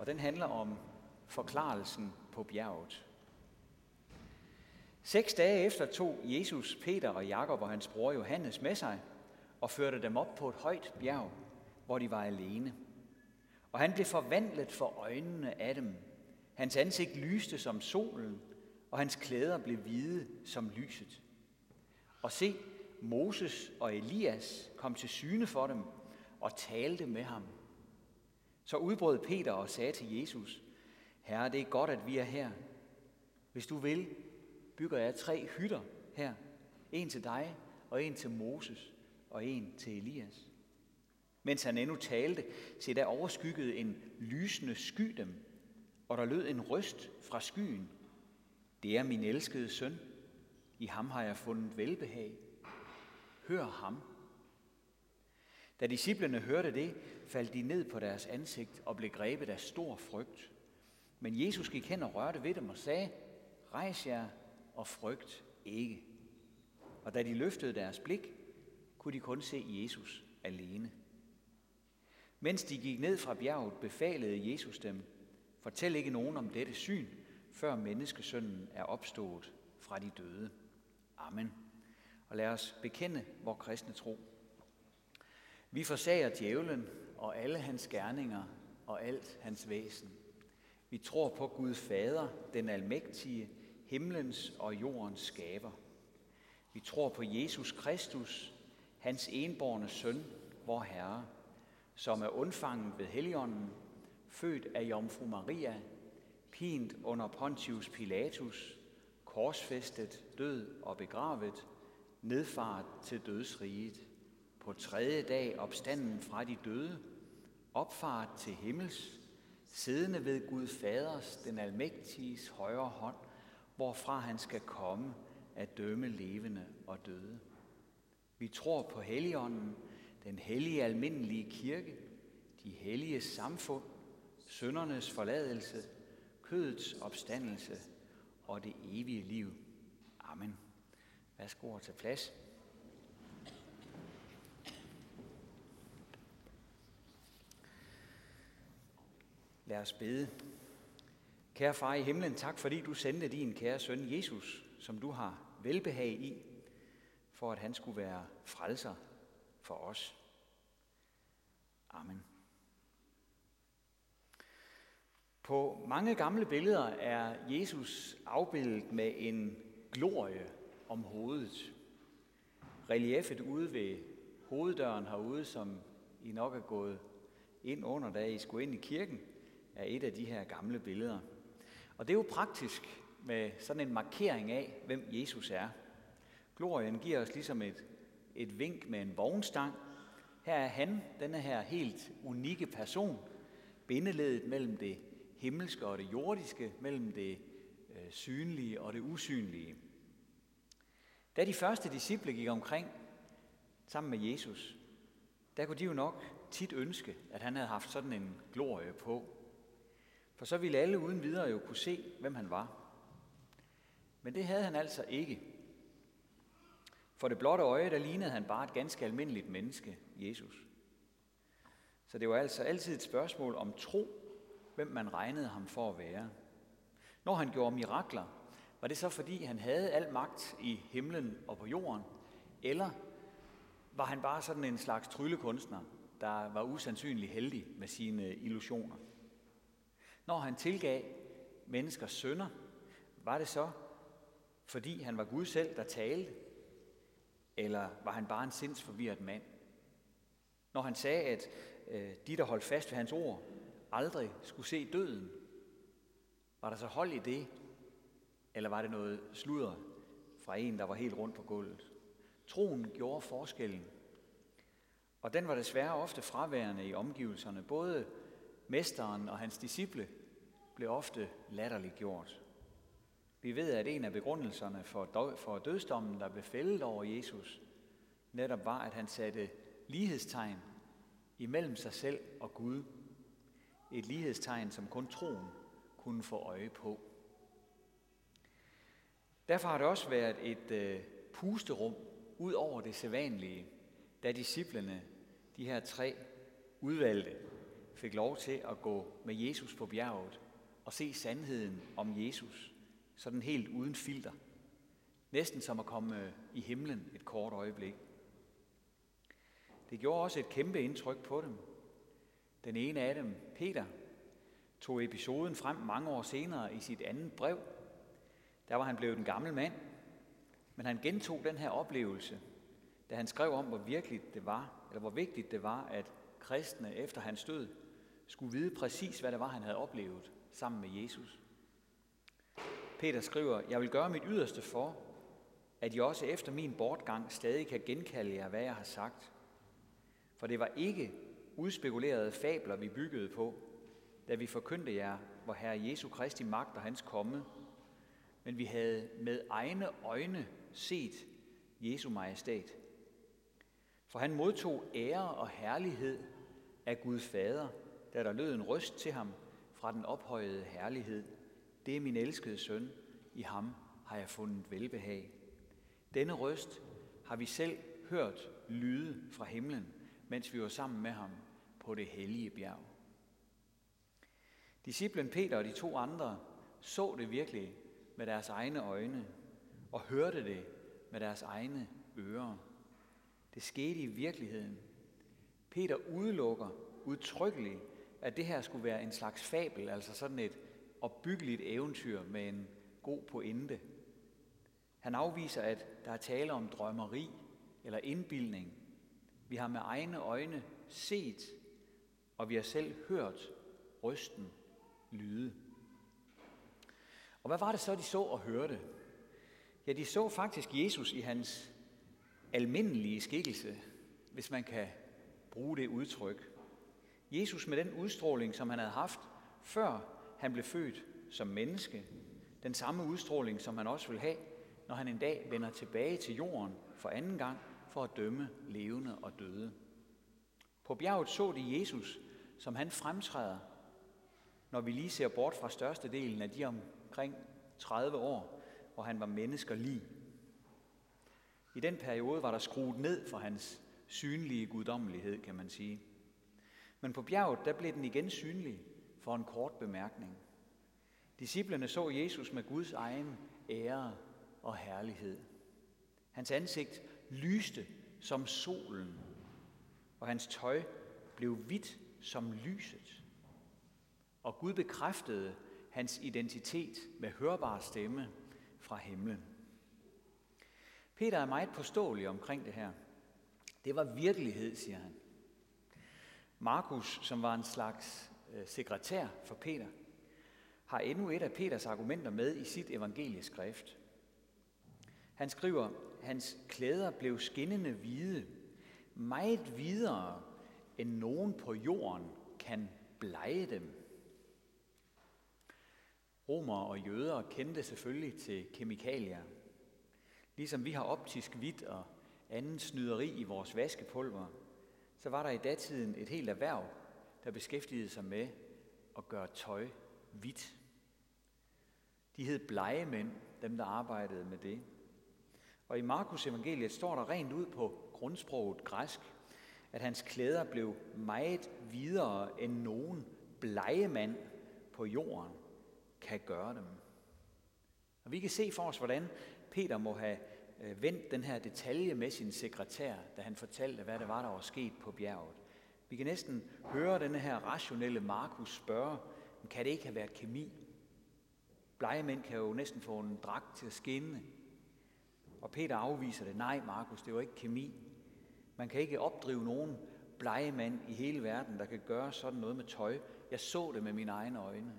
og den handler om forklarelsen på bjerget. Seks dage efter tog Jesus Peter og Jakob og hans bror Johannes med sig og førte dem op på et højt bjerg, hvor de var alene. Og han blev forvandlet for øjnene af dem. Hans ansigt lyste som solen, og hans klæder blev hvide som lyset. Og se, Moses og Elias kom til syne for dem og talte med ham. Så udbrød Peter og sagde til Jesus, Herre, det er godt, at vi er her. Hvis du vil, bygger jeg tre hytter her. En til dig, og en til Moses, og en til Elias. Mens han endnu talte, se der overskyggede en lysende sky dem, og der lød en røst fra skyen. Det er min elskede søn. I ham har jeg fundet velbehag. Hør ham. Da disciplene hørte det, faldt de ned på deres ansigt og blev grebet af stor frygt. Men Jesus gik hen og rørte ved dem og sagde, rejs jer og frygt ikke. Og da de løftede deres blik, kunne de kun se Jesus alene. Mens de gik ned fra bjerget, befalede Jesus dem, fortæl ikke nogen om dette syn, før menneskesønnen er opstået fra de døde. Amen. Og lad os bekende vor kristne tro. Vi forsager djævlen og alle hans gerninger og alt hans væsen. Vi tror på Gud Fader, den almægtige, himlens og jordens skaber. Vi tror på Jesus Kristus, hans enborne søn, vor Herre, som er undfanget ved Helligånden, født af Jomfru Maria, pint under Pontius Pilatus, korsfæstet, død og begravet, nedfaret til dødsriget, på tredje dag opstanden fra de døde, opfart til himmels, siddende ved Gud Faders, den almægtiges højre hånd, hvorfra han skal komme at dømme levende og døde. Vi tror på Helligånden, den hellige almindelige kirke, de hellige samfund, søndernes forladelse, kødets opstandelse og det evige liv. Amen. Værsgo at tage plads. Lad os bede. Kære far i himlen, tak fordi du sendte din kære søn Jesus, som du har velbehag i, for at han skulle være frelser for os. Amen. På mange gamle billeder er Jesus afbildet med en glorie om hovedet. Reliefet ude ved hoveddøren herude, som I nok er gået ind under, da I skulle ind i kirken, er et af de her gamle billeder. Og det er jo praktisk med sådan en markering af, hvem Jesus er. Glorien giver os ligesom et, et vink med en vognstang. Her er han, denne her helt unikke person, bindeledet mellem det himmelske og det jordiske, mellem det øh, synlige og det usynlige. Da de første disciple gik omkring sammen med Jesus, der kunne de jo nok tit ønske, at han havde haft sådan en glorie på. For så ville alle uden videre jo kunne se, hvem han var. Men det havde han altså ikke. For det blotte øje, der lignede han bare et ganske almindeligt menneske, Jesus. Så det var altså altid et spørgsmål om tro, hvem man regnede ham for at være. Når han gjorde mirakler, var det så fordi han havde al magt i himlen og på jorden, eller var han bare sådan en slags tryllekunstner, der var usandsynlig heldig med sine illusioner? Når han tilgav menneskers sønder, var det så, fordi han var Gud selv, der talte? Eller var han bare en sindsforvirret mand? Når han sagde, at øh, de, der holdt fast ved hans ord, aldrig skulle se døden, var der så hold i det? Eller var det noget sludder fra en, der var helt rundt på gulvet? Troen gjorde forskellen. Og den var desværre ofte fraværende i omgivelserne. Både mesteren og hans disciple blev ofte latterligt gjort. Vi ved, at en af begrundelserne for, for dødsdommen, der blev fældet over Jesus, netop var, at han satte lighedstegn imellem sig selv og Gud. Et lighedstegn, som kun troen kunne få øje på. Derfor har det også været et øh, pusterum ud over det sædvanlige, da disciplene, de her tre udvalgte, fik lov til at gå med Jesus på bjerget at se sandheden om Jesus, sådan helt uden filter. Næsten som at komme øh, i himlen et kort øjeblik. Det gjorde også et kæmpe indtryk på dem. Den ene af dem, Peter, tog episoden frem mange år senere i sit andet brev. Der var han blevet en gammel mand, men han gentog den her oplevelse, da han skrev om, hvor virkeligt det var, eller hvor vigtigt det var, at kristne efter hans død skulle vide præcis, hvad det var, han havde oplevet sammen med Jesus. Peter skriver, jeg vil gøre mit yderste for, at I også efter min bortgang stadig kan genkalde jer, hvad jeg har sagt. For det var ikke udspekulerede fabler, vi byggede på, da vi forkyndte jer, hvor Herre Jesu Kristi magt og hans komme, men vi havde med egne øjne set Jesu majestæt. For han modtog ære og herlighed af Gud Fader, da der lød en røst til ham fra den ophøjede herlighed. Det er min elskede søn, i ham har jeg fundet velbehag. Denne røst har vi selv hørt lyde fra himlen, mens vi var sammen med ham på det hellige bjerg. Disciplen Peter og de to andre så det virkelig med deres egne øjne og hørte det med deres egne ører. Det skete i virkeligheden. Peter udelukker udtrykkeligt, at det her skulle være en slags fabel, altså sådan et opbyggeligt eventyr med en god pointe. Han afviser, at der er tale om drømmeri eller indbildning. Vi har med egne øjne set, og vi har selv hørt røsten lyde. Og hvad var det så, de så og hørte? Ja, de så faktisk Jesus i hans almindelige skikkelse, hvis man kan bruge det udtryk. Jesus med den udstråling, som han havde haft, før han blev født som menneske. Den samme udstråling, som han også vil have, når han en dag vender tilbage til jorden for anden gang for at dømme levende og døde. På bjerget så de Jesus, som han fremtræder, når vi lige ser bort fra størstedelen af de omkring 30 år, hvor han var mennesker lige. I den periode var der skruet ned for hans synlige guddommelighed, kan man sige. Men på bjerget, der blev den igen synlig for en kort bemærkning. Disciplerne så Jesus med Guds egen ære og herlighed. Hans ansigt lyste som solen, og hans tøj blev hvidt som lyset. Og Gud bekræftede hans identitet med hørbar stemme fra himlen. Peter er meget påståelig omkring det her. Det var virkelighed, siger han. Markus, som var en slags øh, sekretær for Peter, har endnu et af Peters argumenter med i sit evangelieskrift. Han skriver, hans klæder blev skinnende hvide, meget videre end nogen på jorden kan blege dem. Romere og jøder kendte selvfølgelig til kemikalier. Ligesom vi har optisk hvidt og anden snyderi i vores vaskepulver, så var der i datiden et helt erhverv, der beskæftigede sig med at gøre tøj hvidt. De hed blegemænd, dem der arbejdede med det. Og i Markus evangeliet står der rent ud på grundsproget græsk, at hans klæder blev meget videre end nogen blegemand på jorden kan gøre dem. Og vi kan se for os, hvordan Peter må have øh, vendt den her detalje med sin sekretær, da han fortalte, hvad det var, der var sket på bjerget. Vi kan næsten høre denne her rationelle Markus spørge, kan det ikke have været kemi? Blegemænd kan jo næsten få en dragt til at skinne. Og Peter afviser det. Nej, Markus, det var ikke kemi. Man kan ikke opdrive nogen blegemand i hele verden, der kan gøre sådan noget med tøj. Jeg så det med mine egne øjne.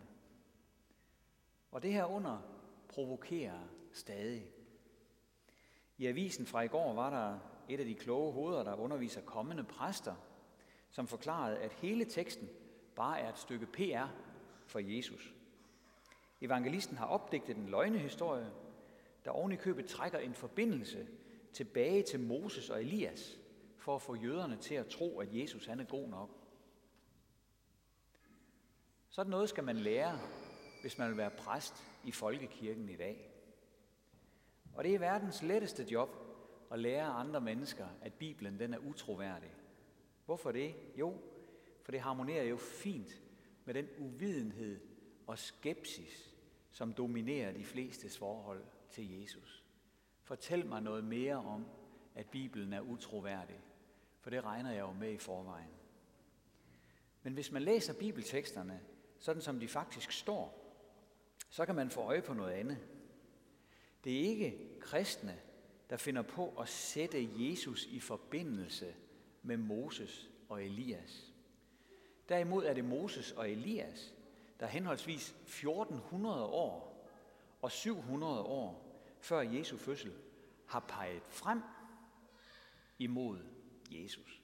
Og det her under provokerer stadig. I avisen fra i går var der et af de kloge hoveder, der underviser kommende præster, som forklarede, at hele teksten bare er et stykke PR for Jesus. Evangelisten har opdigtet en løgnehistorie, der oven i købet trækker en forbindelse tilbage til Moses og Elias, for at få jøderne til at tro, at Jesus han er god nok. Sådan noget skal man lære hvis man vil være præst i folkekirken i dag. Og det er verdens letteste job at lære andre mennesker, at Bibelen den er utroværdig. Hvorfor det? Jo, For det harmonerer jo fint med den uvidenhed og skepsis, som dominerer de fleste forhold til Jesus. Fortæl mig noget mere om, at Bibelen er utroværdig, for det regner jeg jo med i forvejen. Men hvis man læser bibelteksterne, sådan som de faktisk står, så kan man få øje på noget andet. Det er ikke kristne, der finder på at sætte Jesus i forbindelse med Moses og Elias. Derimod er det Moses og Elias, der henholdsvis 1400 år og 700 år før Jesu fødsel har peget frem imod Jesus.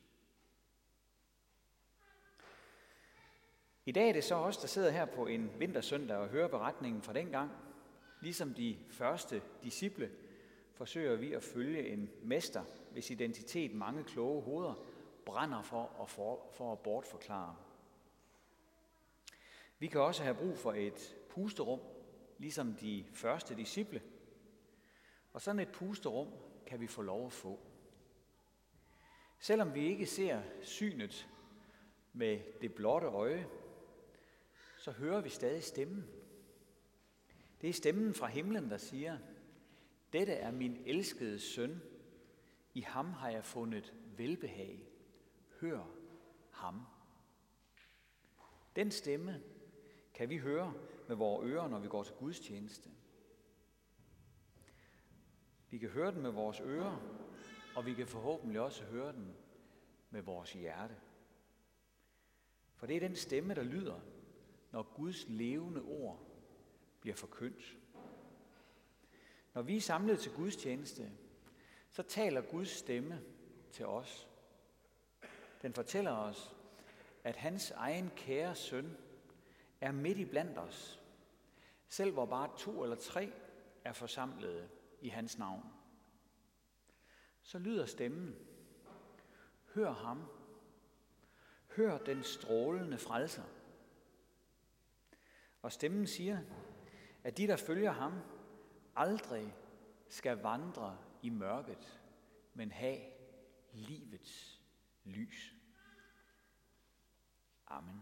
I dag er det så os, der sidder her på en vintersøndag og hører beretningen fra dengang. Ligesom de første disciple forsøger vi at følge en mester, hvis identitet mange kloge hoveder brænder for at, for, for at bortforklare. Vi kan også have brug for et pusterum, ligesom de første disciple. Og sådan et pusterum kan vi få lov at få. Selvom vi ikke ser synet med det blotte øje, så hører vi stadig stemmen. Det er stemmen fra himlen, der siger, dette er min elskede søn, i ham har jeg fundet velbehag. Hør ham. Den stemme kan vi høre med vores ører, når vi går til Guds tjeneste. Vi kan høre den med vores ører, og vi kan forhåbentlig også høre den med vores hjerte. For det er den stemme, der lyder, når Guds levende ord bliver forkyndt. Når vi er samlet til Guds tjeneste, så taler Guds stemme til os. Den fortæller os, at hans egen kære søn er midt i blandt os, selv hvor bare to eller tre er forsamlede i hans navn. Så lyder stemmen. Hør ham. Hør den strålende frelser. Og stemmen siger, at de, der følger ham, aldrig skal vandre i mørket, men have livets lys. Amen.